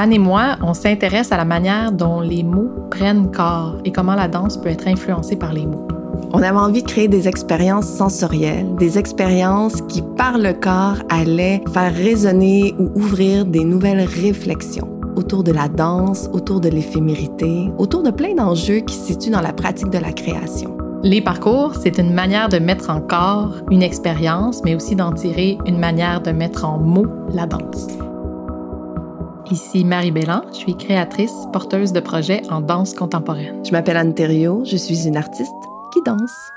Anne et moi, on s'intéresse à la manière dont les mots prennent corps et comment la danse peut être influencée par les mots. On avait envie de créer des expériences sensorielles, des expériences qui, par le corps, allaient faire résonner ou ouvrir des nouvelles réflexions autour de la danse, autour de l'éphémérité, autour de plein d'enjeux qui se situent dans la pratique de la création. Les parcours, c'est une manière de mettre en corps une expérience, mais aussi d'en tirer une manière de mettre en mots la danse. Ici Marie Bellan, je suis créatrice, porteuse de projets en danse contemporaine. Je m'appelle Anne Thériault, je suis une artiste qui danse.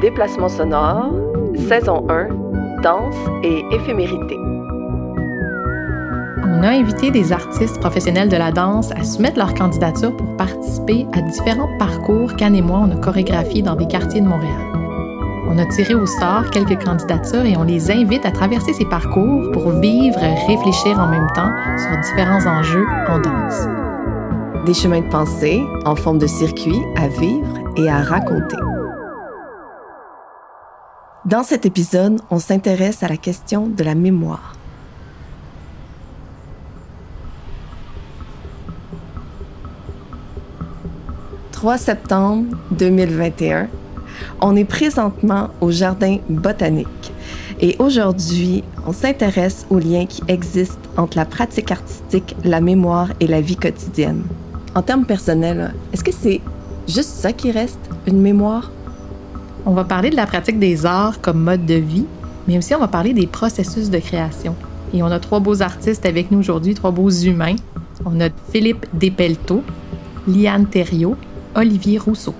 Déplacement sonore, saison 1, danse et éphémérité. On a invité des artistes professionnels de la danse à soumettre leur candidature pour participer à différents parcours qu'Anne et moi, on a chorégraphiés dans des quartiers de Montréal. On a tiré au sort quelques candidatures et on les invite à traverser ces parcours pour vivre, réfléchir en même temps sur différents enjeux en danse. Des chemins de pensée en forme de circuit à vivre et à raconter. Dans cet épisode, on s'intéresse à la question de la mémoire. « 3 septembre 2021, on est présentement au Jardin botanique et aujourd'hui, on s'intéresse aux liens qui existent entre la pratique artistique, la mémoire et la vie quotidienne en termes personnels, est-ce que c'est juste ça qui reste, une mémoire? On va parler de la pratique des arts comme mode de vie, mais aussi on va parler des processus de création. Et on a trois beaux artistes avec nous aujourd'hui, trois beaux humains. On a Philippe Despelto, Liane Thériault, Olivier Rousseau.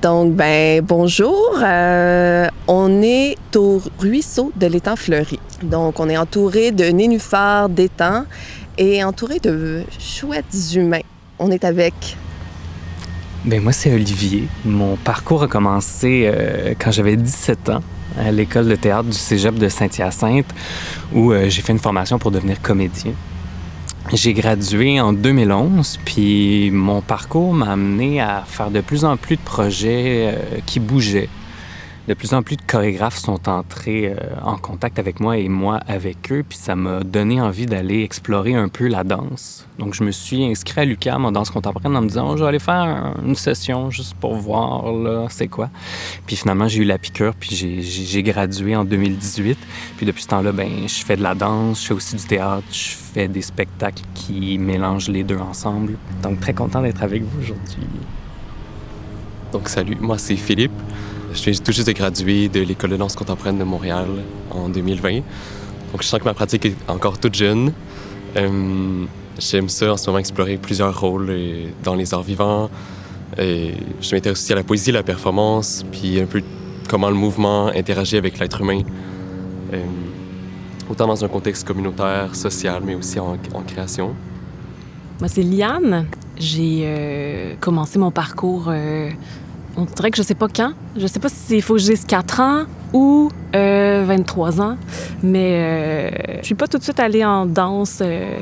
Donc, ben, bonjour. Euh, on est au ruisseau de l'étang fleuri. Donc, on est entouré de nénuphars d'étangs et entouré de chouettes humains. On est avec. Ben moi, c'est Olivier. Mon parcours a commencé euh, quand j'avais 17 ans à l'école de théâtre du cégep de Saint-Hyacinthe, où euh, j'ai fait une formation pour devenir comédien. J'ai gradué en 2011, puis mon parcours m'a amené à faire de plus en plus de projets euh, qui bougeaient de plus en plus de chorégraphes sont entrés euh, en contact avec moi et moi avec eux, puis ça m'a donné envie d'aller explorer un peu la danse. Donc je me suis inscrit à l'UQAM en danse contemporaine en me disant je vais aller faire une session juste pour voir là c'est quoi. Puis finalement j'ai eu la piqûre, puis j'ai gradué en 2018. Puis depuis ce temps-là, ben je fais de la danse, je fais aussi du théâtre, je fais des spectacles qui mélangent les deux ensemble. Donc très content d'être avec vous aujourd'hui. Donc salut, moi c'est Philippe. Je viens tout juste de graduer de l'École de danse contemporaine de Montréal en 2020. Donc, je sens que ma pratique est encore toute jeune. Euh, j'aime ça en ce moment explorer plusieurs rôles euh, dans les arts vivants. Et je m'intéresse aussi à la poésie, la performance, puis un peu comment le mouvement interagit avec l'être humain. Euh, autant dans un contexte communautaire, social, mais aussi en, création. Moi, c'est Liane. J'ai commencé mon parcours on dirait que je sais pas quand. Je sais pas s'il faut que j'ai 4 ans ou 23 euh, ans, mais euh, je suis pas tout de suite allée en danse euh,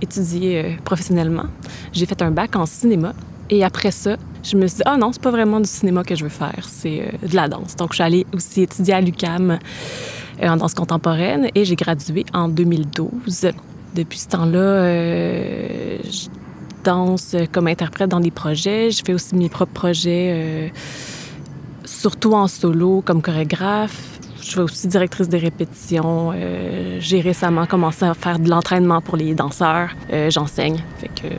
étudier professionnellement. J'ai fait un bac en cinéma et après ça, je me suis dit, ah non, c'est pas vraiment du cinéma que je veux faire, c'est de la danse. Donc, je suis allée aussi étudier à l'UCAM en danse contemporaine et j'ai gradué en 2012. Depuis ce temps-là, danse comme interprète dans des projets. Je fais aussi mes propres projets, euh, surtout en solo, comme chorégraphe. Je suis aussi directrice des répétitions. Euh, j'ai récemment commencé à faire de l'entraînement pour les danseurs. Euh, j'enseigne. Fait que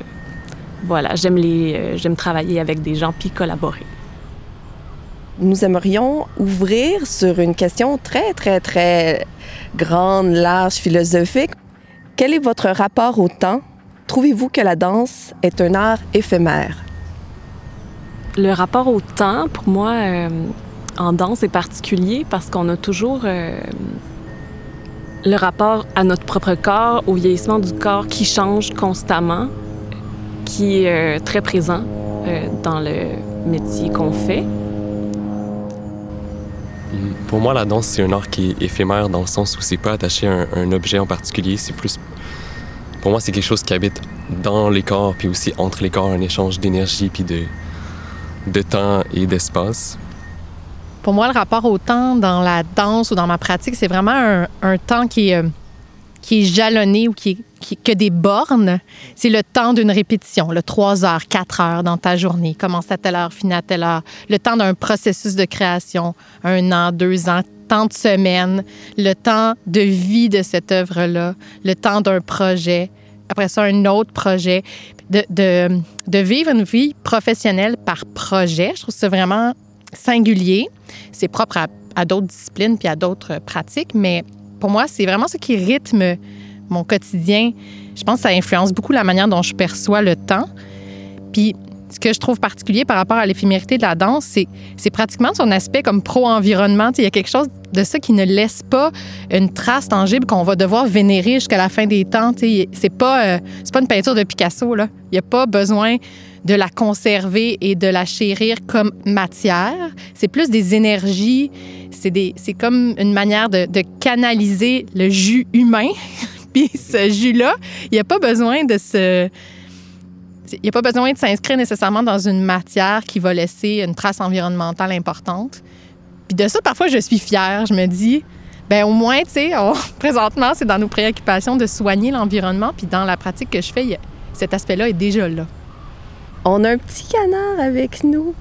voilà, j'aime les, j'aime travailler avec des gens puis collaborer. Nous aimerions ouvrir sur une question très, très, très grande, large, philosophique. Quel est votre rapport au temps? Trouvez-vous que la danse est un art éphémère? Le rapport au temps, pour moi, euh, en danse est particulier parce qu'on a toujours euh, le rapport à notre propre corps, au vieillissement du corps qui change constamment, qui est euh, très présent dans le métier qu'on fait. Pour moi, la danse, c'est un art qui est éphémère dans le sens où c'est pas attaché à un objet en particulier, c'est plus pour moi, c'est quelque chose qui habite dans les corps, puis aussi entre les corps, un échange d'énergie, puis de, de temps et d'espace. Pour moi, le rapport au temps dans la danse ou dans ma pratique, c'est vraiment un, temps qui est, euh, qui est jalonné ou qui est que des bornes, c'est le temps d'une répétition, le 3 heures, 4 heures dans ta journée, commence à telle heure, finit à telle heure, le temps d'un processus de création, un an, deux ans, tant de semaines, le temps de vie de cette œuvre-là, le temps d'un projet, après ça, un autre projet, de, de, de, vivre une vie professionnelle par projet. Je trouve ça vraiment singulier. C'est propre à, à d'autres disciplines puis à d'autres pratiques, mais pour moi, c'est vraiment ce qui rythme mon quotidien. Je pense que ça influence beaucoup la manière dont je perçois le temps. Puis, ce que je trouve particulier par rapport à l'éphémérité de la danse, c'est, pratiquement son aspect comme pro-environnement. Il y a quelque chose de ça qui ne laisse pas une trace tangible qu'on va devoir vénérer jusqu'à la fin des temps. C'est pas, euh, pas une peinture de Picasso. Il n'y a pas besoin de la conserver et de la chérir comme matière. C'est plus des énergies. C'est, des, c'est comme une manière de, de canaliser le jus humain. Puis ce jus-là, il n'y a pas besoin de se il n'y a pas besoin de s'inscrire nécessairement dans une matière qui va laisser une trace environnementale importante. Puis de ça, parfois, je suis fière. Je me dis, ben au moins, tu sais, présentement, c'est dans nos préoccupations de soigner l'environnement. Puis dans la pratique que je fais, cet aspect-là est déjà là. On a un petit canard avec nous.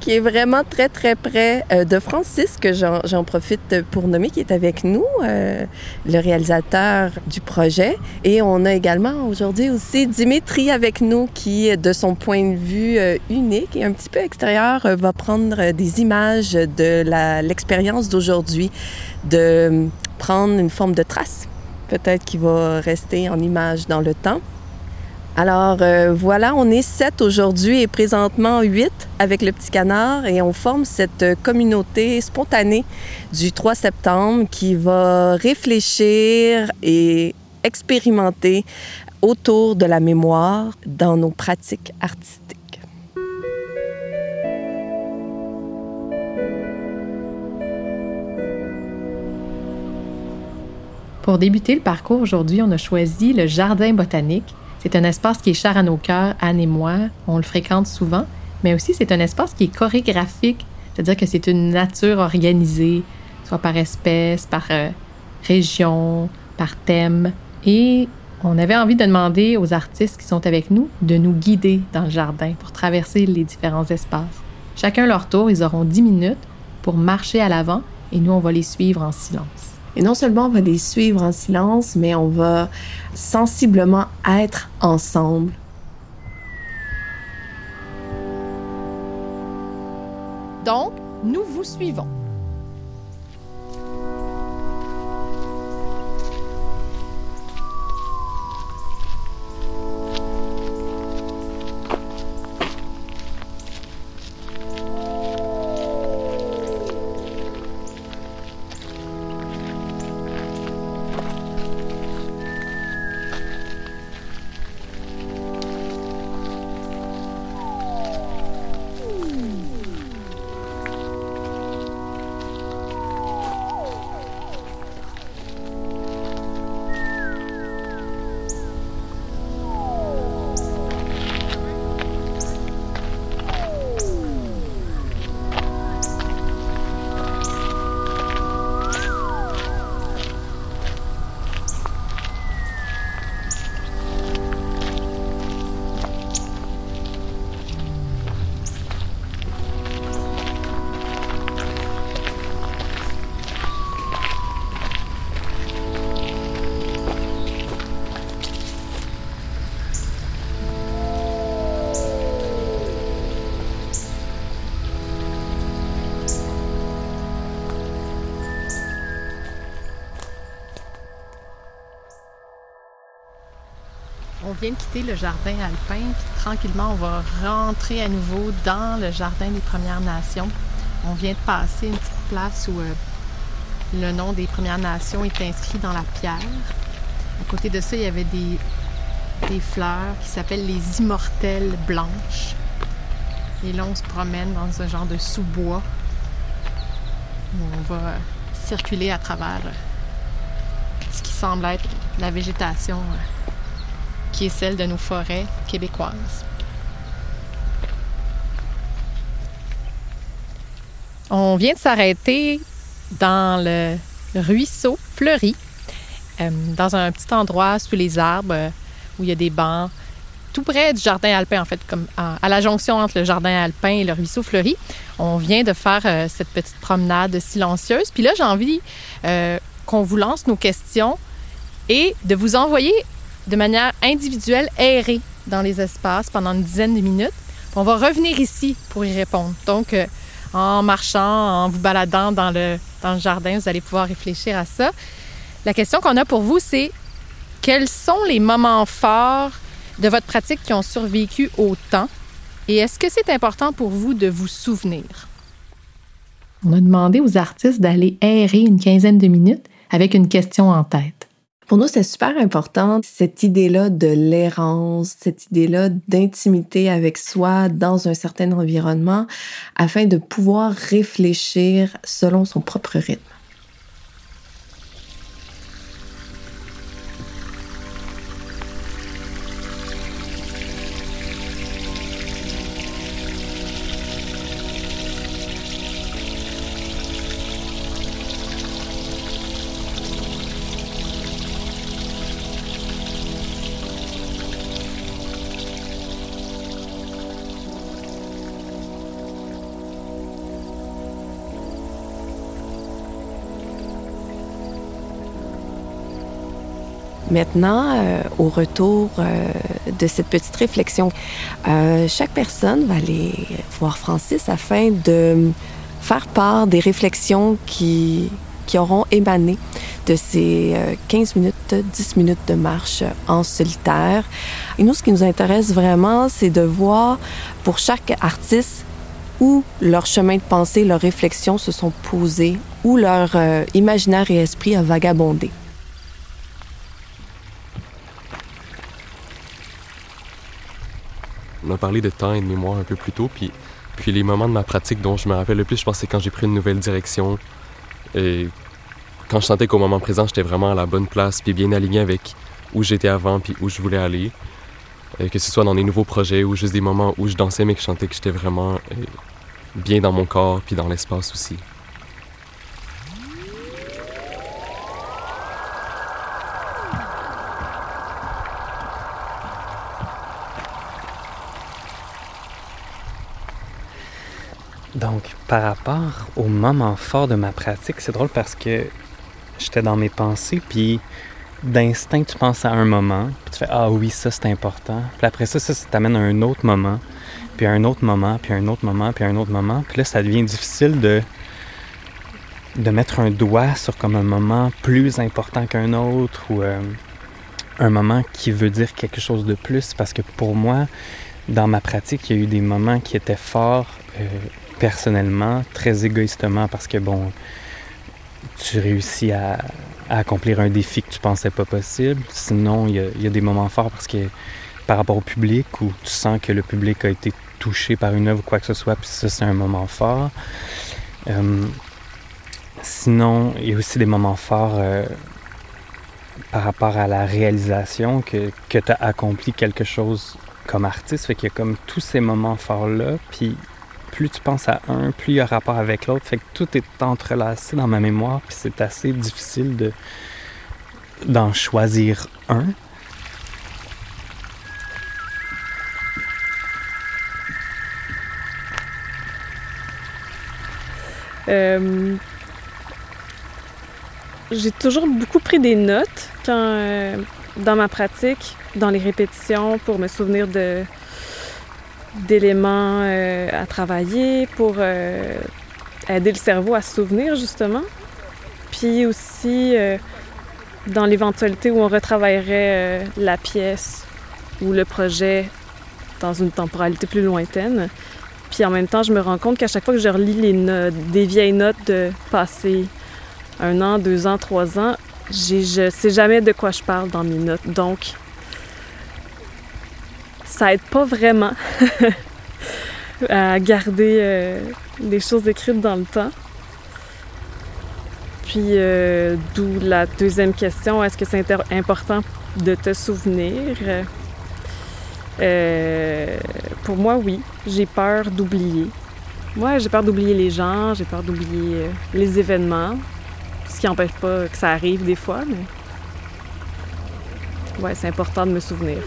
Qui est vraiment très, très près euh, de Francis, que j'en profite pour nommer, qui est avec nous, euh, le réalisateur du projet. Et on a également aujourd'hui aussi Dimitri avec nous, qui, de son point de vue euh, unique et un petit peu extérieur, va prendre des images de l'expérience d'aujourd'hui, de prendre une forme de trace, peut-être qui va rester en image dans le temps. Alors voilà, on est sept aujourd'hui et présentement huit avec le petit canard et on forme cette communauté spontanée du 3 septembre qui va réfléchir et expérimenter autour de la mémoire dans nos pratiques artistiques. Pour débuter le parcours aujourd'hui, on a choisi le jardin botanique c'est un espace qui est cher à nos cœurs, Anne et moi. On le fréquente souvent, mais aussi c'est un espace qui est chorégraphique, c'est-à-dire que c'est une nature organisée, soit par espèce, par euh, région, par thème. Et on avait envie de demander aux artistes qui sont avec nous de nous guider dans le jardin pour traverser les différents espaces. Chacun leur tour, ils auront 10 minutes pour marcher à l'avant et nous, on va les suivre en silence. Et non seulement on va les suivre en silence, mais on va sensiblement être ensemble. Donc, nous vous suivons. Vient de quitter le jardin alpin, puis tranquillement, on va rentrer à nouveau dans le jardin des Premières Nations. On vient de passer une petite place où euh, le nom des Premières Nations est inscrit dans la pierre. À côté de ça, il y avait des, des fleurs qui s'appellent les immortelles blanches. Et là, on se promène dans ce genre de sous-bois où on va circuler à travers euh, ce qui semble être la végétation euh, qui celle de nos forêts québécoises. On vient de s'arrêter dans le ruisseau fleuri. euh, dans un petit endroit sous les arbres euh, où il y a des bancs, tout près du jardin alpin, en fait, comme à, la jonction entre le jardin alpin et le ruisseau fleuri. On vient de faire euh, cette petite promenade silencieuse. Puis là, j'ai envie qu'on vous lance nos questions et de vous envoyer de manière individuelle errer dans les espaces pendant une dizaine de minutes. On va revenir ici pour y répondre. Donc, en marchant, en vous baladant dans le, dans le jardin, vous allez pouvoir réfléchir à ça. La question qu'on a pour vous, c'est quels sont les moments forts de votre pratique qui ont survécu au temps? Et est-ce que c'est important pour vous de vous souvenir? On a demandé aux artistes d'aller errer une quinzaine de minutes avec une question en tête. Pour nous, c'est super important, cette idée-là de l'errance, cette idée-là d'intimité avec soi dans un certain environnement, afin de pouvoir réfléchir selon son propre rythme. Maintenant, euh, au retour euh, de cette petite réflexion, euh, chaque personne va aller voir Francis afin de faire part des réflexions qui, qui auront émané de ces 15 minutes, 10 minutes de marche en solitaire. Et nous, ce qui nous intéresse vraiment, c'est de voir pour chaque artiste où leur chemin de pensée, leurs réflexions se sont posées, où leur imaginaire et esprit a vagabondé. On a parlé de temps et de mémoire un peu plus tôt, puis, puis les moments de ma pratique dont je me rappelle le plus, je pense, c'est quand j'ai pris une nouvelle direction. Et quand je sentais qu'au moment présent, j'étais vraiment à la bonne place, puis bien aligné avec où j'étais avant, puis où je voulais aller. Que ce soit dans des nouveaux projets ou juste des moments où je dansais, mais que je sentais que j'étais vraiment euh, bien dans mon corps, puis dans l'espace aussi. Donc, par rapport au moment fort de ma pratique, c'est drôle parce que j'étais dans mes pensées, puis d'instinct, tu penses à un moment, puis tu fais Ah oui, ça c'est important. Puis après ça, ça, t'amène à un autre moment, puis à un autre moment, puis à un autre moment, puis à un autre moment. Puis là, ça devient difficile de, mettre un doigt sur comme un moment plus important qu'un autre ou euh, un moment qui veut dire quelque chose de plus. Parce que pour moi, dans ma pratique, il y a eu des moments qui étaient forts. Euh, personnellement, très égoïstement, parce que bon, tu réussis à, accomplir un défi que tu pensais pas possible. Sinon, il y, a, des moments forts parce que par rapport au public, où tu sens que le public a été touché par une œuvre ou quoi que ce soit, puis ça, c'est un moment fort. Euh, sinon, il y a aussi des moments forts euh, par rapport à la réalisation que, que tu as accompli quelque chose comme artiste. Fait qu'il y a comme tous ces moments forts-là, puis plus tu penses à un, plus il y a rapport avec l'autre. Fait que tout est entrelacé dans ma mémoire, puis c'est assez difficile de d'en choisir un. Euh, j'ai toujours beaucoup pris des notes euh, dans ma pratique, dans les répétitions, pour me souvenir de, d'éléments euh, à travailler pour euh, aider le cerveau à se souvenir justement. Puis aussi euh, dans l'éventualité où on retravaillerait la pièce ou le projet dans une temporalité plus lointaine. Puis en même temps, je me rends compte qu'à chaque fois que je relis des vieilles notes de passé un an, deux ans, trois ans, je sais jamais de quoi je parle dans mes notes. Donc, ça aide pas vraiment à garder euh, des choses écrites dans le temps. Puis, euh, d'où la deuxième question, est-ce que c'est important de te souvenir? Euh, pour moi, oui. J'ai peur d'oublier. Moi, j'ai peur d'oublier les gens, j'ai peur d'oublier les événements, ce qui n'empêche pas que ça arrive des fois, mais ouais, c'est important de me souvenir.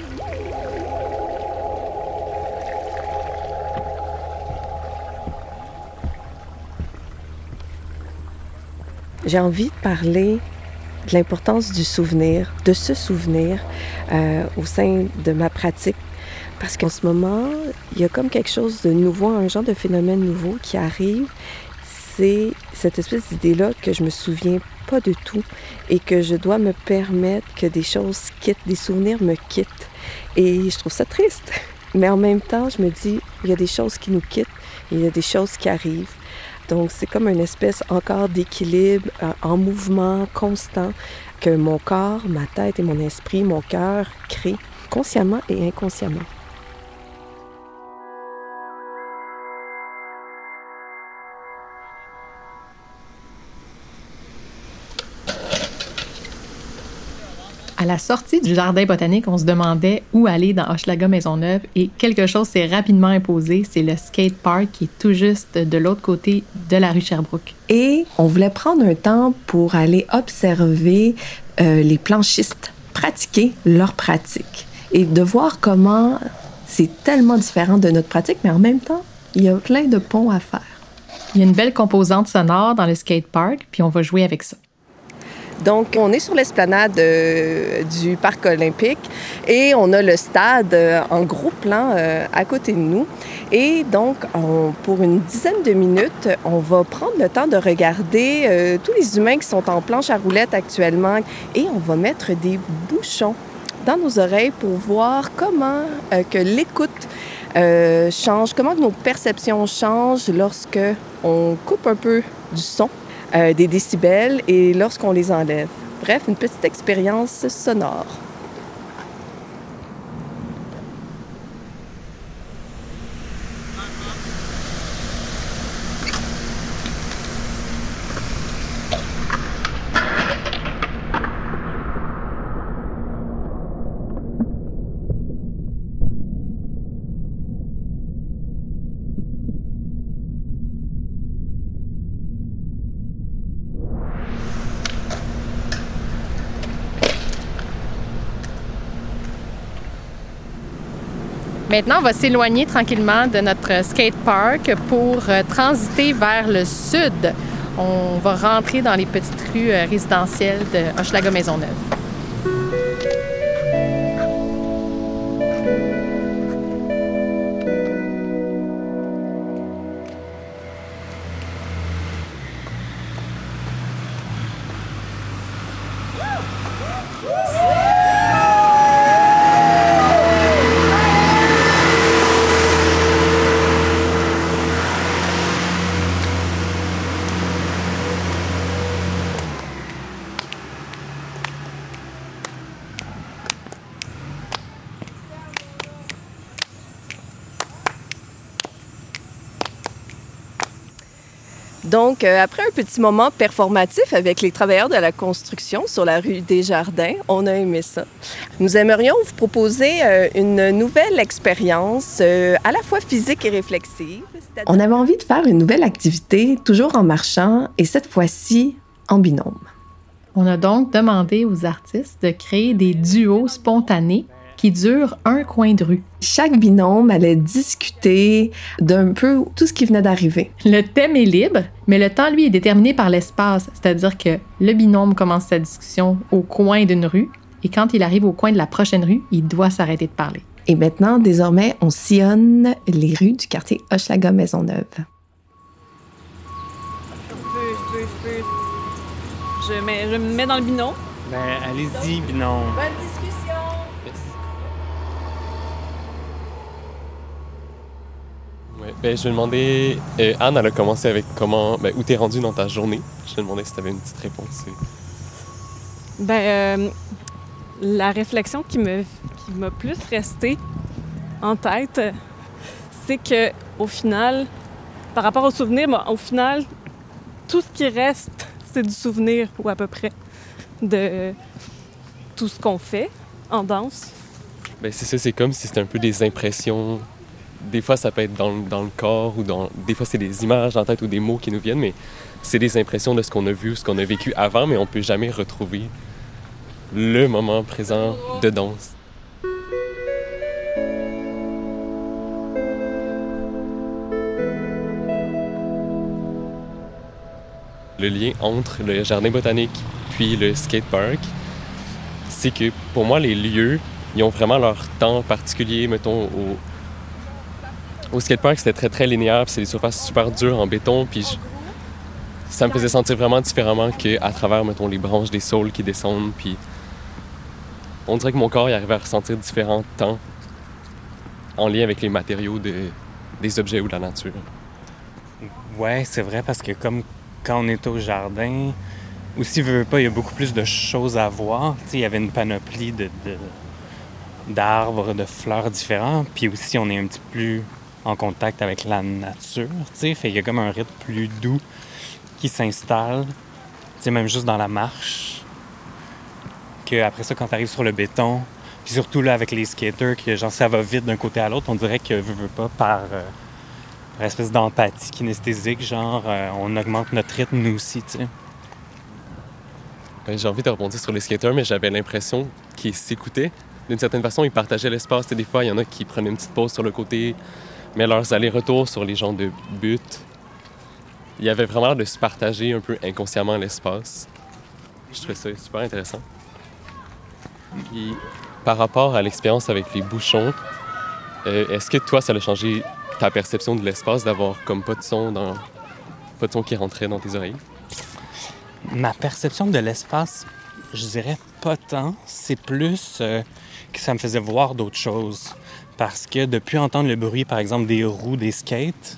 J'ai envie de parler de l'importance du souvenir, de se souvenir euh, au sein de ma pratique. Parce qu'en ce moment, il y a comme quelque chose de nouveau, un genre de phénomène nouveau qui arrive. C'est cette espèce d'idée-là que je me souviens pas de tout et que je dois me permettre que des choses quittent, des souvenirs me quittent. Et je trouve ça triste. Mais en même temps, je me dis, il y a des choses qui nous quittent, il y a des choses qui arrivent. Donc, c'est comme une espèce encore d'équilibre euh, en mouvement constant que mon corps, ma tête et mon esprit, mon cœur créent consciemment et inconsciemment. À la sortie du jardin botanique, on se demandait où aller dans Hochelaga Maisonneuve et quelque chose s'est rapidement imposé, c'est le skate park qui est tout juste de l'autre côté de la rue Sherbrooke. Et on voulait prendre un temps pour aller observer euh, les planchistes pratiquer leur pratique et de voir comment c'est tellement différent de notre pratique, mais en même temps, il y a plein de ponts à faire. Il y a une belle composante sonore dans le skate park, puis on va jouer avec ça. Donc, on est sur l'esplanade euh, du Parc olympique et on a le stade euh, en gros plan euh, à côté de nous. Et donc, pour une dizaine de minutes, on va prendre le temps de regarder tous les humains qui sont en planche à roulettes actuellement et on va mettre des bouchons dans nos oreilles pour voir comment que l'écoute change, comment nos perceptions changent lorsque on coupe un peu du son euh, des décibels et lorsqu'on les enlève. Bref, une petite expérience sonore. Maintenant, on va s'éloigner tranquillement de notre skate park pour euh, transiter vers le sud. On va rentrer dans les petites rues euh, résidentielles de Hochelaga Donc, euh, après un petit moment performatif avec les travailleurs de la construction sur la rue des Jardins, on a aimé ça. Nous aimerions vous proposer euh, une nouvelle expérience euh, à la fois physique et réflexive. On avait envie de faire une nouvelle activité, toujours en marchant, et cette fois-ci en binôme. On a donc demandé aux artistes de créer des duos spontanés qui dure un coin de rue. Chaque binôme allait discuter d'un peu tout ce qui venait d'arriver. Le thème est libre, mais le temps, lui, est déterminé par l'espace, c'est-à-dire que le binôme commence sa discussion au coin d'une rue, et quand il arrive au coin de la prochaine rue, il doit s'arrêter de parler. Et maintenant, désormais, on sillonne les rues du quartier Hochelaga Maisonneuve. Je peux, je peux, je peux. Je, mets, je me mets dans le binôme. Ben, allez-y, binôme. Bonne discussion. Ben, je vais demander. Euh, Anne, elle a commencé avec comment. Ben, où t'es rendu dans ta journée? Je te demandais si t'avais une petite réponse. Ben, euh, la réflexion qui me qui m'a plus resté en tête, c'est que au final, par rapport au souvenir, ben, au final, tout ce qui reste, c'est du souvenir ou à peu près de tout ce qu'on fait en danse. Ben, c'est ça, c'est comme si c'était un peu des impressions des fois, ça peut être dans, le corps ou dans. Des fois, c'est des images en tête ou des mots qui nous viennent, mais c'est des impressions de ce qu'on a vu, ce qu'on a vécu avant, mais on peut jamais retrouver le moment présent de danse. Le lien entre le jardin botanique puis le skatepark, c'est que pour moi, les lieux, ils ont vraiment leur temps particulier. Mettons, au, au skatepark, c'était très, très linéaire, c'est des surfaces super dures en béton, puis ça me faisait sentir vraiment différemment qu'à travers, mettons, les branches des saules qui descendent, puis on dirait que mon corps y arrivait à ressentir différents temps en lien avec les matériaux des objets ou de la nature. Ouais, c'est vrai, parce que comme quand on est au jardin, aussi, veut pas, il y a beaucoup plus de choses à voir. il y avait une panoplie de, d'arbres, de fleurs différents. Puis aussi, on est un petit peu plus en contact avec la nature. Fait il y a comme un rythme plus doux qui s'installe. Même juste dans la marche. Que après ça, quand tu arrives sur le béton, puis surtout là avec les skaters, que genre ça va vite d'un côté à l'autre, on dirait que veut, veut pas par, euh, espèce d'empathie kinesthésique, genre euh, on augmente notre rythme nous aussi, tu sais. Ben, j'ai envie de rebondir sur les skaters, mais j'avais l'impression qu'ils s'écoutaient. D'une certaine façon, ils partageaient l'espace. Des fois, il y en a qui prenaient une petite pause sur le côté, mais leurs allers-retours sur les gens de but, il y avait vraiment l'air de se partager un peu inconsciemment l'espace. Je trouvais ça super intéressant. par rapport à l'expérience avec les bouchons, euh, est-ce que toi, ça a changé ta perception de l'espace d'avoir comme pas de son dans pas de son qui rentrait dans tes oreilles? Ma perception de l'espace, je dirais pas tant. C'est plus euh, que ça me faisait voir d'autres choses. Parce que depuis entendre le bruit, par exemple, des roues des skates,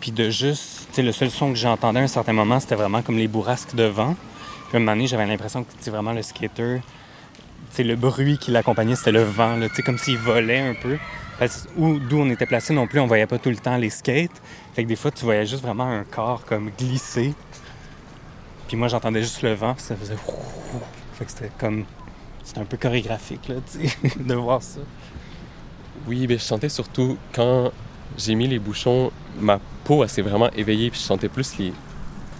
puis de juste, tu sais, le seul son que j'entendais à un certain moment, c'était vraiment comme les bourrasques de vent. Puis à un moment donné, j'avais l'impression que c'était vraiment le skater, tu le bruit qui l'accompagnait, c'était le vent, tu sais, comme s'il volait un peu. Parce d'où on était placé non plus, on voyait pas tout le temps les skates. Fait que des fois, tu voyais juste vraiment un corps comme glisser puis moi, j'entendais juste le vent, puis ça faisait. Fait que c'était comme. C'était un peu chorégraphique, là, tu sais, de voir ça. Oui, mais je sentais surtout quand j'ai mis les bouchons, ma peau, s'est vraiment éveillée, puis je sentais plus les.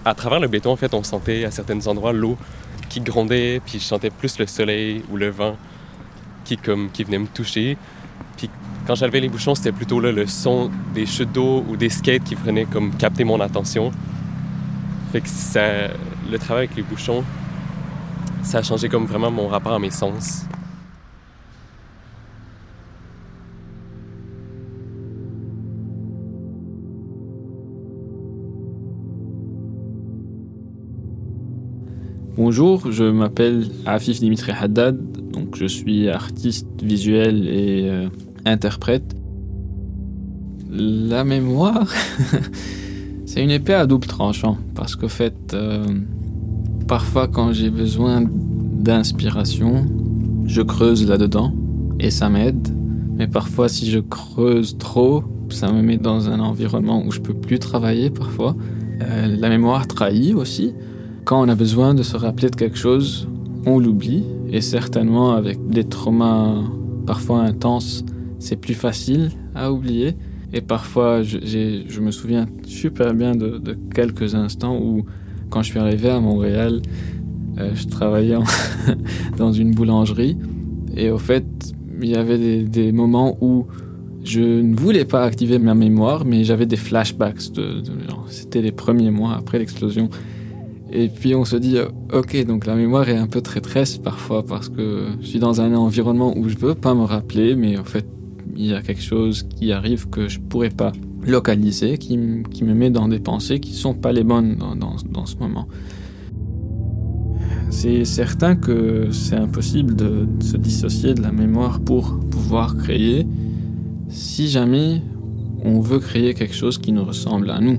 À travers le béton, en fait, on sentait à certains endroits l'eau qui grondait, puis je sentais plus le soleil ou le vent qui, comme, qui venait me toucher. Puis quand j'avais les bouchons, c'était plutôt le son des chutes d'eau ou des skates qui venaient comme capter mon attention. Fait que ça, le travail avec les bouchons, ça a changé comme vraiment mon rapport à mes sens. Bonjour, je m'appelle Afif Dimitri Haddad, donc je suis artiste visuel et euh, interprète. La mémoire, c'est une épée à double tranchant parce qu'au fait, euh, Parfois, quand j'ai besoin d'inspiration, je creuse là-dedans et ça m'aide. Mais parfois, si je creuse trop, ça me met dans un environnement où je peux plus travailler parfois. Euh, la mémoire trahit aussi. Quand on a besoin de se rappeler de quelque chose, on l'oublie. Et certainement, avec des traumas parfois intenses, c'est plus facile à oublier. Et parfois, je, me souviens super bien de, quelques instants où quand je suis arrivé à Montréal, euh, je travaillais dans une boulangerie et au fait, il y avait des, moments où je ne voulais pas activer ma mémoire, mais j'avais des flashbacks. C'était les premiers mois après l'explosion. Et puis on se dit, ok, donc la mémoire est un peu traîtresse parfois parce que je suis dans un environnement où je veux pas me rappeler, mais en fait, il y a quelque chose qui arrive que je pourrais pas localisé qui, qui, me met dans des pensées qui sont pas les bonnes dans, dans, dans ce moment. C'est certain que c'est impossible de, se dissocier de la mémoire pour pouvoir créer si jamais on veut créer quelque chose qui nous ressemble à nous.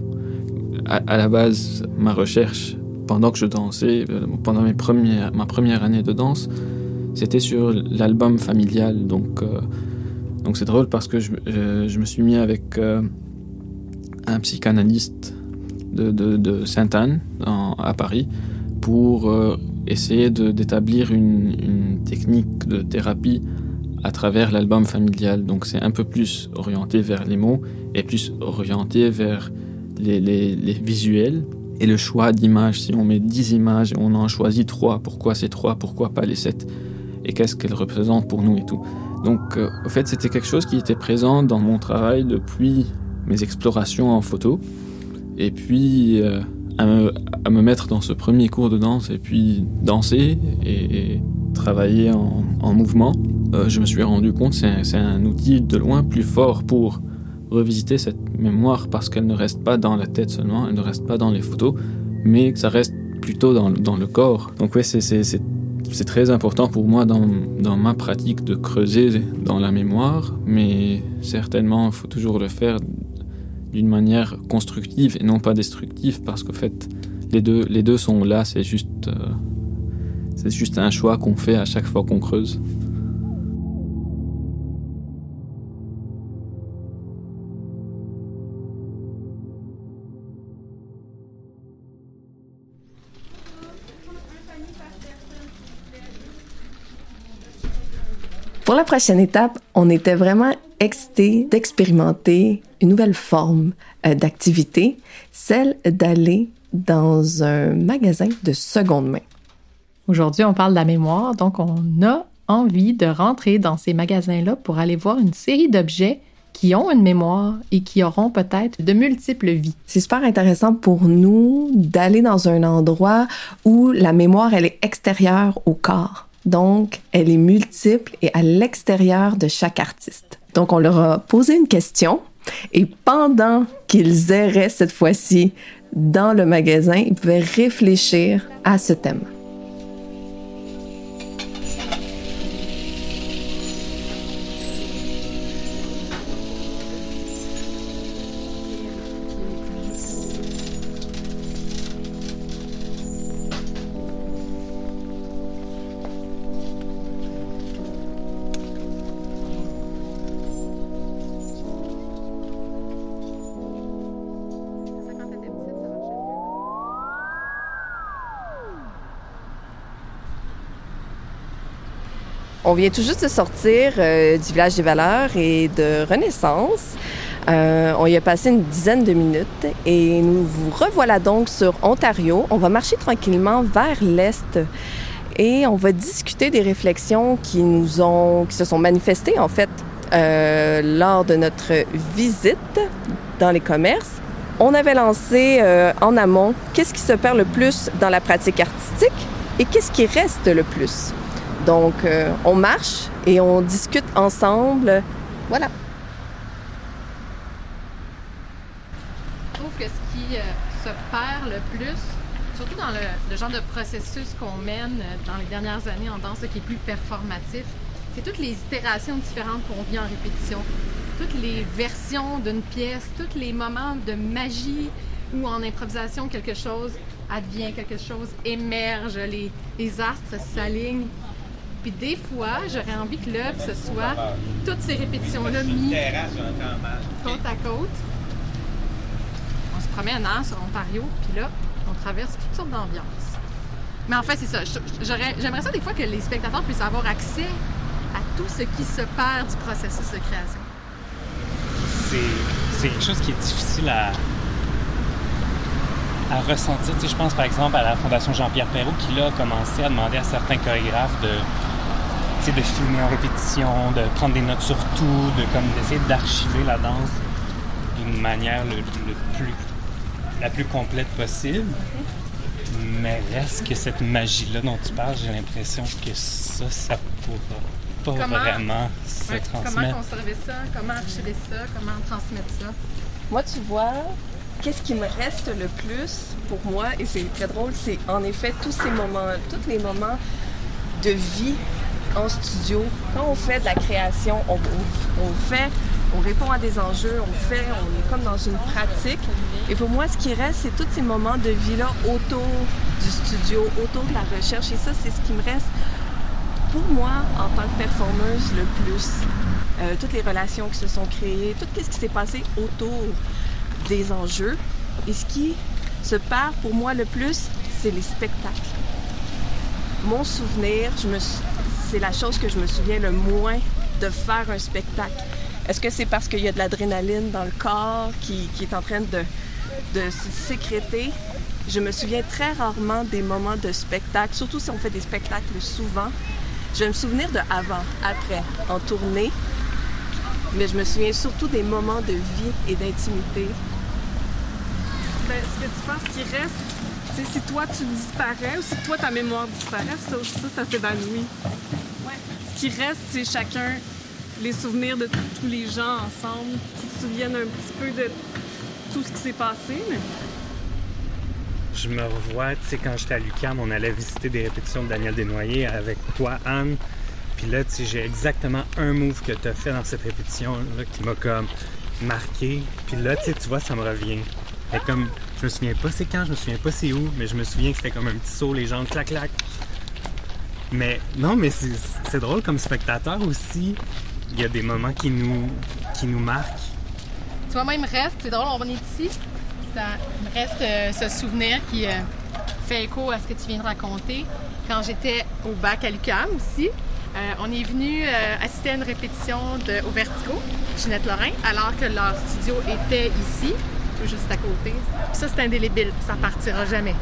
À, la base, ma recherche, pendant que je dansais, euh, pendant ma première année de danse, c'était sur l'album familial. Donc, euh, donc c'est drôle parce que je, me suis mis avec euh, un psychanalyste de, Sainte-Anne à Paris pour essayer d'établir une, technique de thérapie à travers l'album familial. Donc c'est un peu plus orienté vers les mots et plus orienté vers les, visuels. Et le choix d'images, si on met 10 images et on en choisit 3, pourquoi ces 3, pourquoi pas les 7 Et qu'est-ce qu'elles représentent pour nous et tout? Donc, euh, au fait, c'était quelque chose qui était présent dans mon travail depuis mes explorations en photo. Et puis, euh, à, me, mettre dans ce premier cours de danse et puis danser et, travailler en, mouvement, euh, je me suis rendu compte que c'est un outil de loin plus fort pour revisiter cette mémoire parce qu'elle ne reste pas dans la tête seulement, elle ne reste pas dans les photos, mais ça reste plutôt dans, dans le corps. Donc oui, c'est c'est très important pour moi dans, dans, ma pratique de creuser dans la mémoire, mais certainement il faut toujours le faire d'une manière constructive et non pas destructive parce qu'en fait les deux, les deux sont là, c'est juste, euh, c'est juste un choix qu'on fait à chaque fois qu'on creuse. Pour la prochaine étape, on était vraiment excités d'expérimenter une nouvelle forme euh, d'activité, celle d'aller dans un magasin de seconde main. Aujourd'hui, on parle de la mémoire, donc on a envie de rentrer dans ces magasins-là pour aller voir une série d'objets qui ont une mémoire et qui auront peut-être de multiples vies. C'est super intéressant pour nous d'aller dans un endroit où la mémoire, elle est extérieure au corps. Donc, elle est multiple et à l'extérieur de chaque artiste. Donc, on leur a posé une question et pendant qu'ils erraient cette fois-ci dans le magasin, ils pouvaient réfléchir à ce thème. On vient tout juste de sortir euh, du village des valeurs et de Renaissance. Euh, on y a passé une dizaine de minutes et nous vous revoilà donc sur Ontario. On va marcher tranquillement vers l'est et on va discuter des réflexions qui nous ont, qui se sont manifestées en fait euh, lors de notre visite dans les commerces. On avait lancé en amont qu'est-ce qui se perd le plus dans la pratique artistique et qu'est-ce qui reste le plus? Donc, euh, on marche et on discute ensemble. Voilà. Je trouve que ce qui euh, se perd le plus, surtout dans le, genre de processus qu'on mène dans les dernières années en danse qui est plus performatif, c'est toutes les itérations différentes qu'on vit en répétition, toutes les versions d'une pièce, tous les moments de magie où en improvisation quelque chose advient, quelque chose émerge, les astres s'alignent. Puis des fois, j'aurais envie que l'œuvre, ce soit toutes ces répétitions-là mises côte à côte. On se promène hein, sur Ontario, puis là, on traverse toutes sortes d'ambiances. Mais en fait, c'est ça. J'aimerais ça des fois que les spectateurs puissent avoir accès à tout ce qui se perd du processus de création. C'est quelque chose qui est difficile à, à ressentir. Tu sais, je pense par exemple à la Fondation Jean-Pierre Perrault qui là a commencé à demander à certains chorégraphes de de filmer en répétition, de prendre des notes sur tout, de comme d'essayer d'archiver la danse d'une manière le, plus, la plus complète possible. Mais reste que cette magie-là dont tu parles, j'ai l'impression que ça, ça pourra pas vraiment se transmettre. Comment conserver ça? Comment archiver ça? Comment transmettre ça? Moi, tu vois, qu'est-ce qui me reste le plus pour moi, et c'est très drôle, c'est en effet tous ces moments, tous les moments de vie en studio. Quand on fait de la création, on, fait, on répond à des enjeux, on fait, on est comme dans une pratique. Et pour moi, ce qui reste, c'est tous ces moments de vie-là autour du studio, autour de la recherche. Et ça, c'est ce qui me reste pour moi en tant que performeuse le plus. Euh, toutes les relations qui se sont créées, tout ce qui s'est passé autour des enjeux. Et ce qui se perd pour moi le plus, c'est les spectacles. Mon souvenir, je me suis c'est la chose que je me souviens le moins de faire un spectacle. Est-ce que c'est parce qu'il y a de l'adrénaline dans le corps qui, est en train de, se sécréter? Je me souviens très rarement des moments de spectacle, surtout si on fait des spectacles souvent. Je vais me souvenir de avant, après, en tournée, mais je me souviens surtout des moments de vie et d'intimité. Ben, ce que tu penses qui reste, c'est si toi tu disparais ou si toi ta mémoire disparaît, ça, ça, ça s'évanouit. Qui reste, c'est chacun les souvenirs de tous les gens ensemble qui se souviennent un petit peu de tout ce qui s'est passé. Je me revois, tu sais, quand j'étais à l'UQAM, on allait visiter des répétitions de Daniel Desnoyers avec toi, Anne. Puis là, tu sais, j'ai exactement un move que tu as fait dans cette répétition-là qui m'a comme marqué. Puis là, tu sais, tu vois, ça me revient. Et comme, je me souviens pas c'est quand, je me souviens pas c'est où, mais je me souviens que c'était comme un petit saut, les jambes clac clac. Mais non, mais c'est drôle comme spectateur aussi. Il y a des moments qui nous, marquent. Tu vois, moi, il me reste, c'est drôle, on est ici. Ça il me reste euh, ce souvenir qui euh, fait écho à ce que tu viens de raconter. Quand j'étais au bac à l'UQAM aussi, euh, on est venu assister à une répétition de Au Vertigo, Ginette Lorrain, alors que leur studio était ici, juste à côté. Ça, c'est indélébile, ça partira jamais.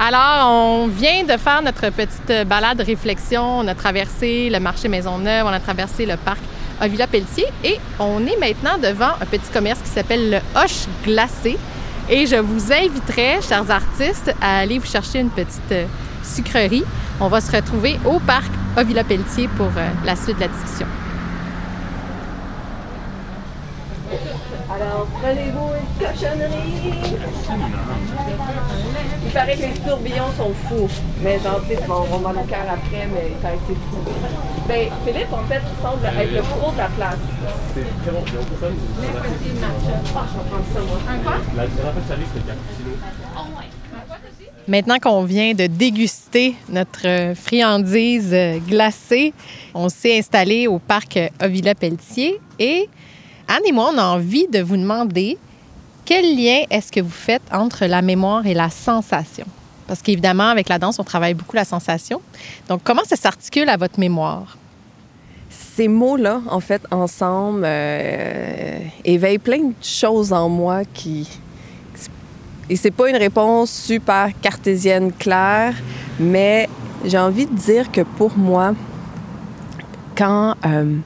Alors, on vient de faire notre petite balade réflexion. On a traversé le marché Maisonneuve, on a traversé le parc Avila Pelletier et on est maintenant devant un petit commerce qui s'appelle le Hoche Glacé. Et je vous inviterai, chers artistes, à aller vous chercher une petite sucrerie. On va se retrouver au parc Avila Pelletier pour euh, la suite de la discussion. Alors, prenez-vous une cochonnerie. Il paraît que les tourbillons sont fous. Mais j'en sais, on va au cœur après, mais il paraît que c'est fou. Ben, Philippe, en fait, semble être le pro de la place. C'est très bon. On peut ça, Ah, je vais prendre ça, moi. Un quoi? La différence salée, c'était cappuccino. Maintenant qu'on vient de déguster notre euh, friandise euh, glacée, on s'est installé au parc Avila Pelletier et Anne et moi, on a envie de vous demander quel lien est-ce que vous faites entre la mémoire et la sensation? Parce qu'évidemment, avec la danse, on travaille beaucoup la sensation. Donc, comment ça s'articule à votre mémoire? Ces mots-là, en fait, ensemble, euh, éveillent plein de choses en moi qui. Et c'est pas une réponse super cartésienne claire, mais j'ai envie de dire que pour moi, quand euh,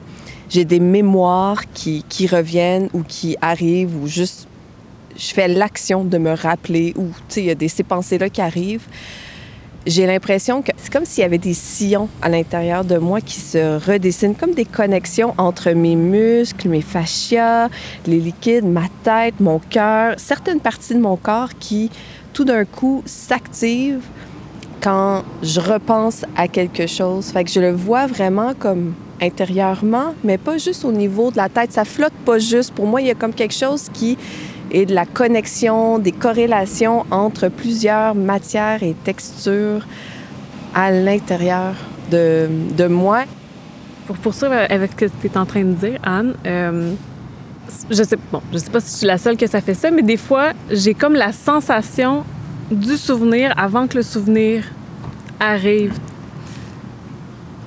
j'ai des mémoires qui, qui, reviennent ou qui arrivent ou juste je fais l'action de me rappeler ou tu sais il y a des ces pensées là qui arrivent j'ai l'impression que c'est comme s'il y avait des sillons à l'intérieur de moi qui se redessinent comme des connexions entre mes muscles, mes fascias, les liquides, ma tête, mon cœur, certaines parties de mon corps qui tout d'un coup s'activent quand je repense à quelque chose. Fait que je le vois vraiment comme intérieurement, mais pas juste au niveau de la tête. Ça flotte pas juste. Pour moi, il y a comme quelque chose qui est de la connexion, des corrélations entre plusieurs matières et textures à l'intérieur de, de, moi. Pour poursuivre avec ce que tu es en train de dire, Anne, euh, je sais, bon, je sais pas si je suis la seule que ça fait ça, mais des fois, j'ai comme la sensation du souvenir avant que le souvenir arrive.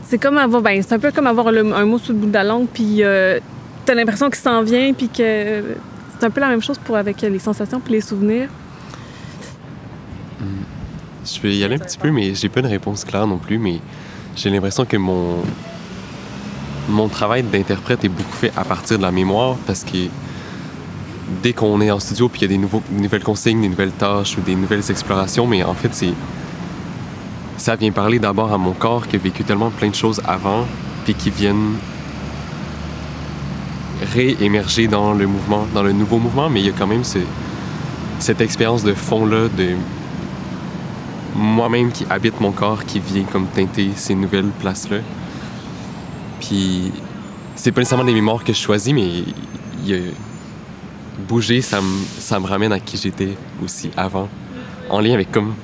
C'est comme avoir, ben, c'est un peu comme avoir un mot sous le bout de la langue, puis euh, tu as l'impression qu'il s'en vient, puis que c'est un peu la même chose pour avec les sensations puis les souvenirs. Je vais y aller un petit peu, mais j'ai pas une réponse claire non plus, mais j'ai l'impression que mon mon travail d'interprète est beaucoup fait à partir de la mémoire parce que dès qu'on est en studio puis il y a des, nouveaux, des nouvelles consignes, des nouvelles tâches ou des nouvelles explorations, mais en fait, c'est ça vient parler d'abord à mon corps qui a vécu tellement plein de choses avant puis qui viennent réémerger dans le mouvement, dans le nouveau mouvement, mais il y a quand même ce, cette expérience de fond-là de moi-même qui habite mon corps, qui vient comme teinter ces nouvelles places-là. Puis c'est pas nécessairement des mémoires que je choisis, mais bouger, ça me, ça me ramène à qui j'étais aussi avant, en lien avec comme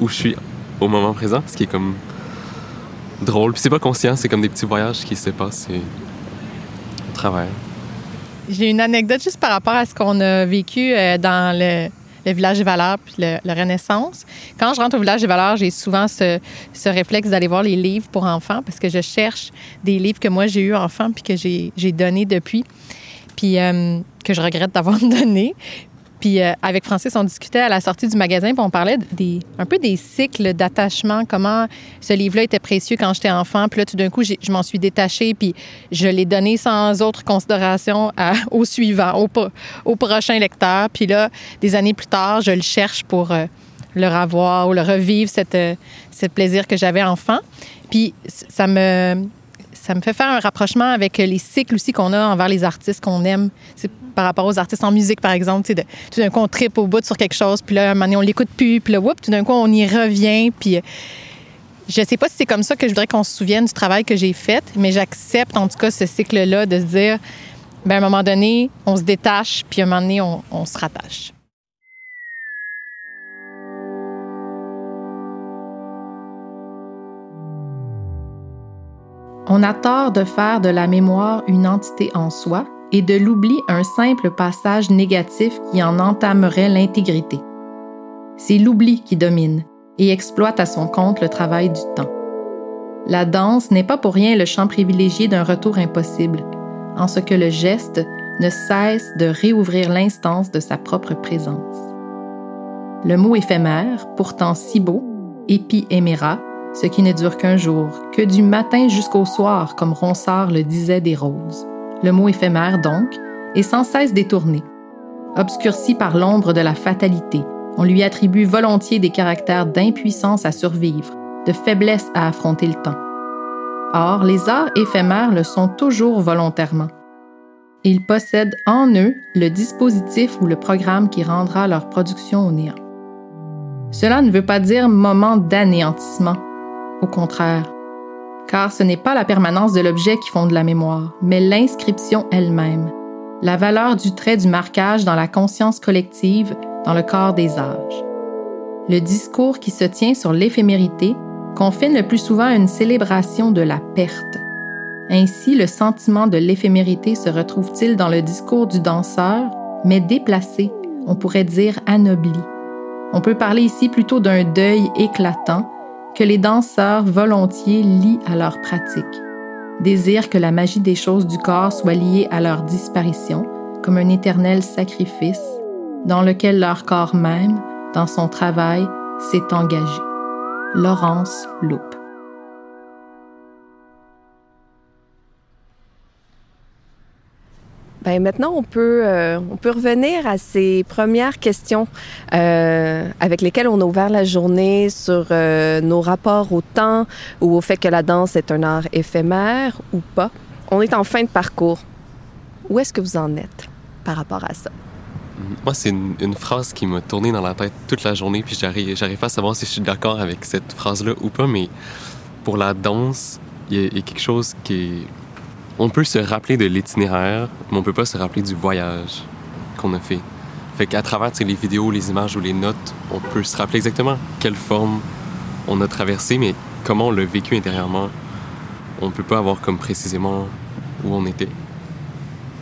où je suis au moment présent, ce qui est comme drôle. Puis c'est pas conscient, c'est comme des petits voyages qui se passent au travers. J'ai une anecdote juste par rapport à ce qu'on a vécu euh, dans le, village des valeurs puis le, Renaissance. Quand je rentre au village des valeurs, j'ai souvent ce, ce réflexe d'aller voir les livres pour enfants parce que je cherche des livres que moi j'ai eu enfant puis que j'ai donné depuis. puis euh, que je regrette d'avoir donné. Puis euh, avec Francis, on discutait à la sortie du magasin, puis on parlait un peu des cycles d'attachement, comment ce livre-là était précieux quand j'étais enfant. Puis là, tout d'un coup, je m'en suis détachée, puis je l'ai donné sans autre considération au suivant, au, prochain lecteur. Puis là, des années plus tard, je le cherche pour euh, le revoir ou le revivre, cette, euh, ce plaisir que j'avais enfant. Puis ça me, ça me fait faire un rapprochement avec les cycles aussi qu'on a envers les artistes qu'on aime. Par rapport aux artistes en musique, par exemple. De, tout d'un coup, on tripe au bout sur quelque chose, puis là, un moment donné, on l'écoute plus, puis là, whoop, tout d'un coup, on y revient, puis... euh, Je sais pas si c'est comme ça que je voudrais qu'on se souvienne du travail que j'ai fait, mais j'accepte en tout cas ce cycle-là de se dire, ben, à un moment donné, on se détache, puis à un moment donné, on, on se rattache. On a tort de faire de la mémoire une entité en soi et de l'oubli un simple passage négatif qui en entamerait l'intégrité. C'est l'oubli qui domine et exploite à son compte le travail du temps. La danse n'est pas pour rien le champ privilégié d'un retour impossible, en ce que le geste ne cesse de réouvrir l'instance de sa propre présence. Le mot éphémère, pourtant si beau, épi-éméra, ce qui ne dure qu'un jour, que du matin jusqu'au soir, comme Ronsard le disait des roses. Le mot éphémère, donc, est sans cesse détourné. Obscurci par l'ombre de la fatalité, on lui attribue volontiers des caractères d'impuissance à survivre, de faiblesse à affronter le temps. Or, les arts éphémères le sont toujours volontairement. Ils possèdent en eux le dispositif ou le programme qui rendra leur production au néant. Cela ne veut pas dire moment d'anéantissement. Au contraire, car ce n'est pas la permanence de l'objet qui fonde la mémoire, mais l'inscription elle-même, la valeur du trait du marquage dans la conscience collective, dans le corps des âges. Le discours qui se tient sur l'éphémérité confine le plus souvent à une célébration de la perte. Ainsi, le sentiment de l'éphémérité se retrouve-t-il dans le discours du danseur, mais déplacé, on pourrait dire anobli. On peut parler ici plutôt d'un deuil éclatant que les danseurs volontiers lient à leur pratique, désirent que la magie des choses du corps soit liée à leur disparition, comme un éternel sacrifice, dans lequel leur corps même, dans son travail, s'est engagé. Laurence Loupe. Ben maintenant, on peut, euh, on peut revenir à ces premières questions euh, avec lesquelles on a ouvert la journée sur euh, nos rapports au temps ou au fait que la danse est un art éphémère ou pas. On est en fin de parcours. Où est-ce que vous en êtes par rapport à ça? Moi, c'est une, phrase qui m'a tourné dans la tête toute la journée, puis j'arrive, j'arrive pas à savoir si je suis d'accord avec cette phrase-là ou pas, mais pour la danse, il y, y a quelque chose qui est... On peut se rappeler de l'itinéraire, mais on peut pas se rappeler du voyage qu'on a fait. Fait qu'à travers les vidéos, les images ou les notes, on peut se rappeler exactement quelle forme on a traversé, mais comment on l'a vécu intérieurement. On peut pas avoir comme précisément où on était.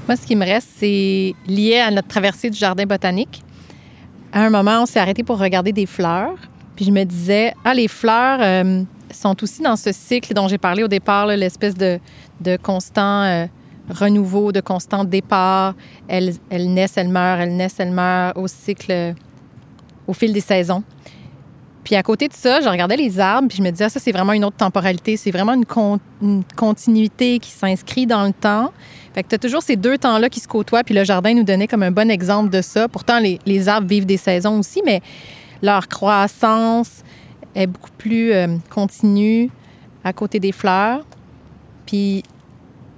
Moi, ce qui me reste, c'est lié à notre traversée du jardin botanique. À un moment, on s'est arrêté pour regarder des fleurs. Puis je me disais, ah, les fleurs euh, sont aussi dans ce cycle dont j'ai parlé au départ, l'espèce de, de constant euh, renouveau, de constant départ. Elles, elles naissent, elles meurent, elles naissent, elles meurent au cycle, au fil des saisons. Puis à côté de ça, je regardais les arbres, puis je me disais, ah, ça, c'est vraiment une autre temporalité. C'est vraiment une continuité qui s'inscrit dans le temps. Fait que tu as toujours ces deux temps-là qui se côtoient, puis le jardin nous donnait comme un bon exemple de ça. Pourtant, les, les arbres vivent des saisons aussi, mais leur croissance est beaucoup plus euh, continue à côté des fleurs. Puis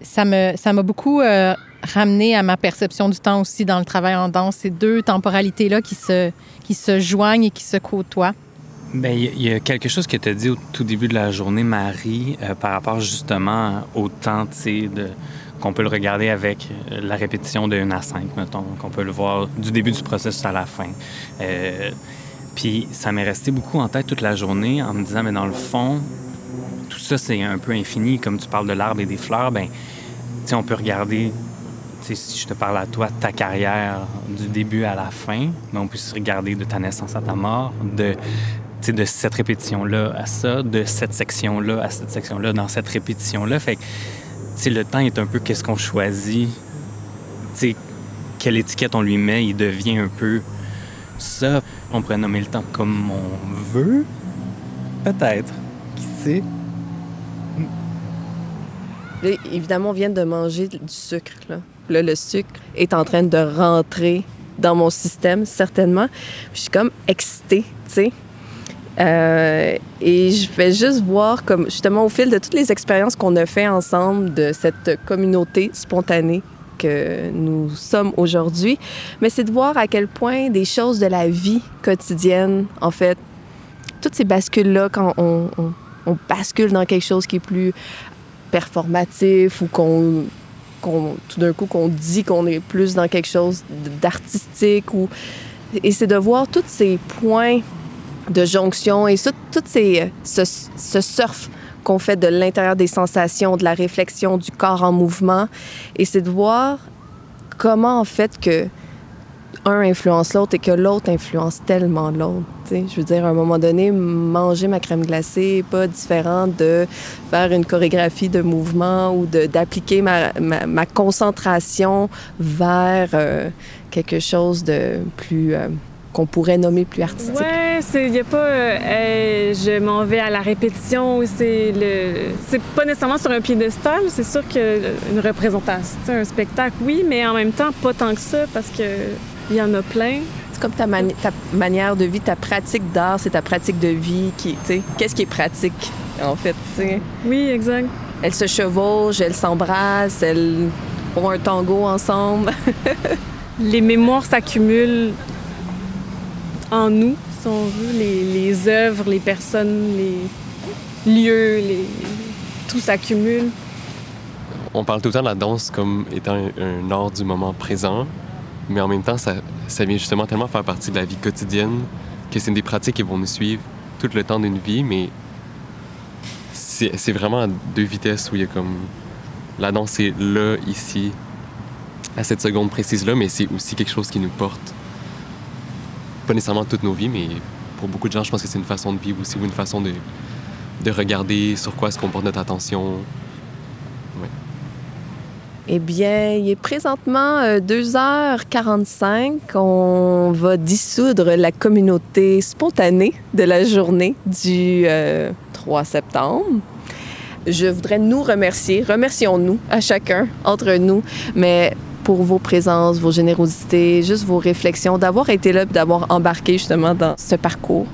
ça me ça m'a beaucoup euh, ramené à ma perception du temps aussi dans le travail en danse. Ces deux temporalités-là qui se, qui se joignent et qui se côtoient. Bien, il y a- quelque chose que tu as dit au tout début de la journée, Marie, euh, par rapport justement au temps, tu qu'on peut le regarder avec euh, la répétition de 1 à 5, mettons, qu'on peut le voir du début du processus à la fin. Euh, puis ça m'est resté beaucoup en tête toute la journée en me disant, mais dans le fond, tout ça, c'est un peu infini. Comme tu parles de l'arbre et des fleurs, ben, tu on peut regarder, tu si je te parle à toi, ta carrière du début à la fin, mais on peut se regarder de ta naissance à ta mort, de de cette répétition-là à ça, de cette section-là à cette section-là, dans cette répétition-là. Fait que, le temps est un peu qu'est-ce qu'on choisit sais, quelle étiquette on lui met, il devient un peu ça. On pourrait nommer le temps comme on veut. Peut-être. Qui sait? Là, évidemment, on vient de manger du sucre. Là. Là, le sucre est en train de rentrer dans mon système, certainement. Je suis comme excitée, tu sais. Euh, et je vais juste voir, comme justement, au fil de toutes les expériences qu'on a fait ensemble de cette communauté spontanée que nous sommes aujourd'hui, mais c'est de voir à quel point des choses de la vie quotidienne, en fait, toutes ces bascules-là, quand on, bascule dans quelque chose qui est plus performatif ou qu'on qu'on tout d'un coup qu'on dit qu'on est plus dans quelque chose d'artistique ou et c'est de voir tous ces points de jonction et toutes ces ce, ce surf qu'on fait de l'intérieur des sensations, de la réflexion du corps en mouvement et c'est de voir comment en fait que un influence l'autre et que l'autre influence tellement l'autre. Je veux dire, à un moment donné, manger ma crème glacée n'est pas différent de faire une chorégraphie de mouvement ou d'appliquer ma, ma, concentration vers euh, quelque chose de plus... Euh, qu'on pourrait nommer plus artistique. Ouais, il n'y a pas euh, je m'en vais à la répétition, c'est le c'est pas nécessairement sur un piédestal, c'est sûr qu'une représentation, un spectacle oui, mais en même temps pas tant que ça parce que il y en a plein. C'est comme ta, mani ta, manière de vie, ta pratique d'art, c'est ta pratique de vie qui, tu sais, qu'est-ce qui est pratique en fait, tu sais? Oui, exact. Elles se chevauchent, elles s'embrassent, elles font un tango ensemble. Les mémoires s'accumulent en nous, si on veut, les, œuvres, les personnes, les lieux, tout s'accumule. On parle tout le temps de la danse comme étant un, art du moment présent, mais en même temps, ça, vient justement tellement faire partie de la vie quotidienne que c'est des pratiques qui vont nous suivre tout le temps d'une vie, mais c'est vraiment à deux vitesses où il y a comme... La danse est là, ici, à cette seconde précise-là, mais c'est aussi quelque chose qui nous porte pas nécessairement toutes nos vies, mais pour beaucoup de gens, je pense que c'est une façon de vivre aussi ou une façon de, de regarder sur quoi est-ce qu'on porte notre attention. Ouais. Eh bien, il est présentement euh, 2h45. On va dissoudre la communauté spontanée de la journée du euh, 3 septembre. Je voudrais nous remercier, remercions-nous à chacun, entre nous, mais pour vos présences, vos générosités, juste vos réflexions, d'avoir été là, d'avoir embarqué justement dans ce parcours.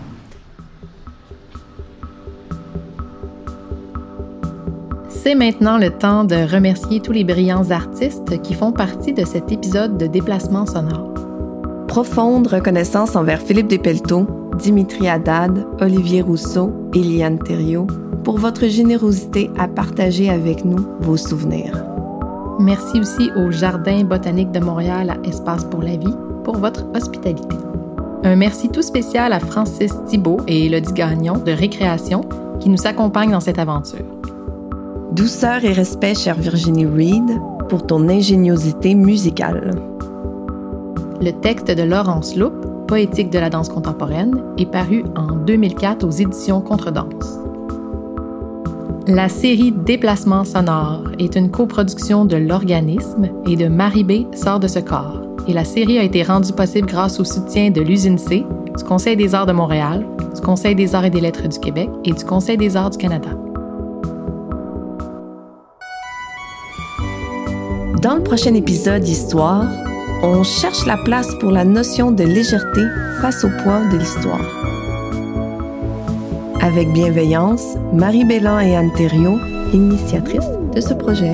C'est maintenant le temps de remercier tous les brillants artistes qui font partie de cet épisode de déplacement sonore. Profonde reconnaissance envers Philippe Despelteaux, Dimitri Haddad, Olivier Rousseau et Liane Thériault pour votre générosité à partager avec nous vos souvenirs. Merci aussi au Jardin botanique de Montréal à Espace pour la vie pour votre hospitalité. Un merci tout spécial à Francis Thibault et Elodie Gagnon de Récréation qui nous accompagnent dans cette aventure. Douceur et respect, chère Virginie Reed, pour ton ingéniosité musicale. Le texte de Laurence Loupe, Poétique de la danse contemporaine, est paru en 2004 aux éditions Contredanse. La série Déplacements sonores est une coproduction de l'organisme et de Marie B sort de ce corps. Et la série a été rendue possible grâce au soutien de l'usine C, du Conseil des arts de Montréal, du Conseil des arts et des lettres du Québec et du Conseil des arts du Canada. Dans le prochain épisode d'Histoire, on cherche la place pour la notion de légèreté face au poids de l'histoire. Avec bienveillance, Marie Bellan et Anne Thériault, initiatrices de ce projet.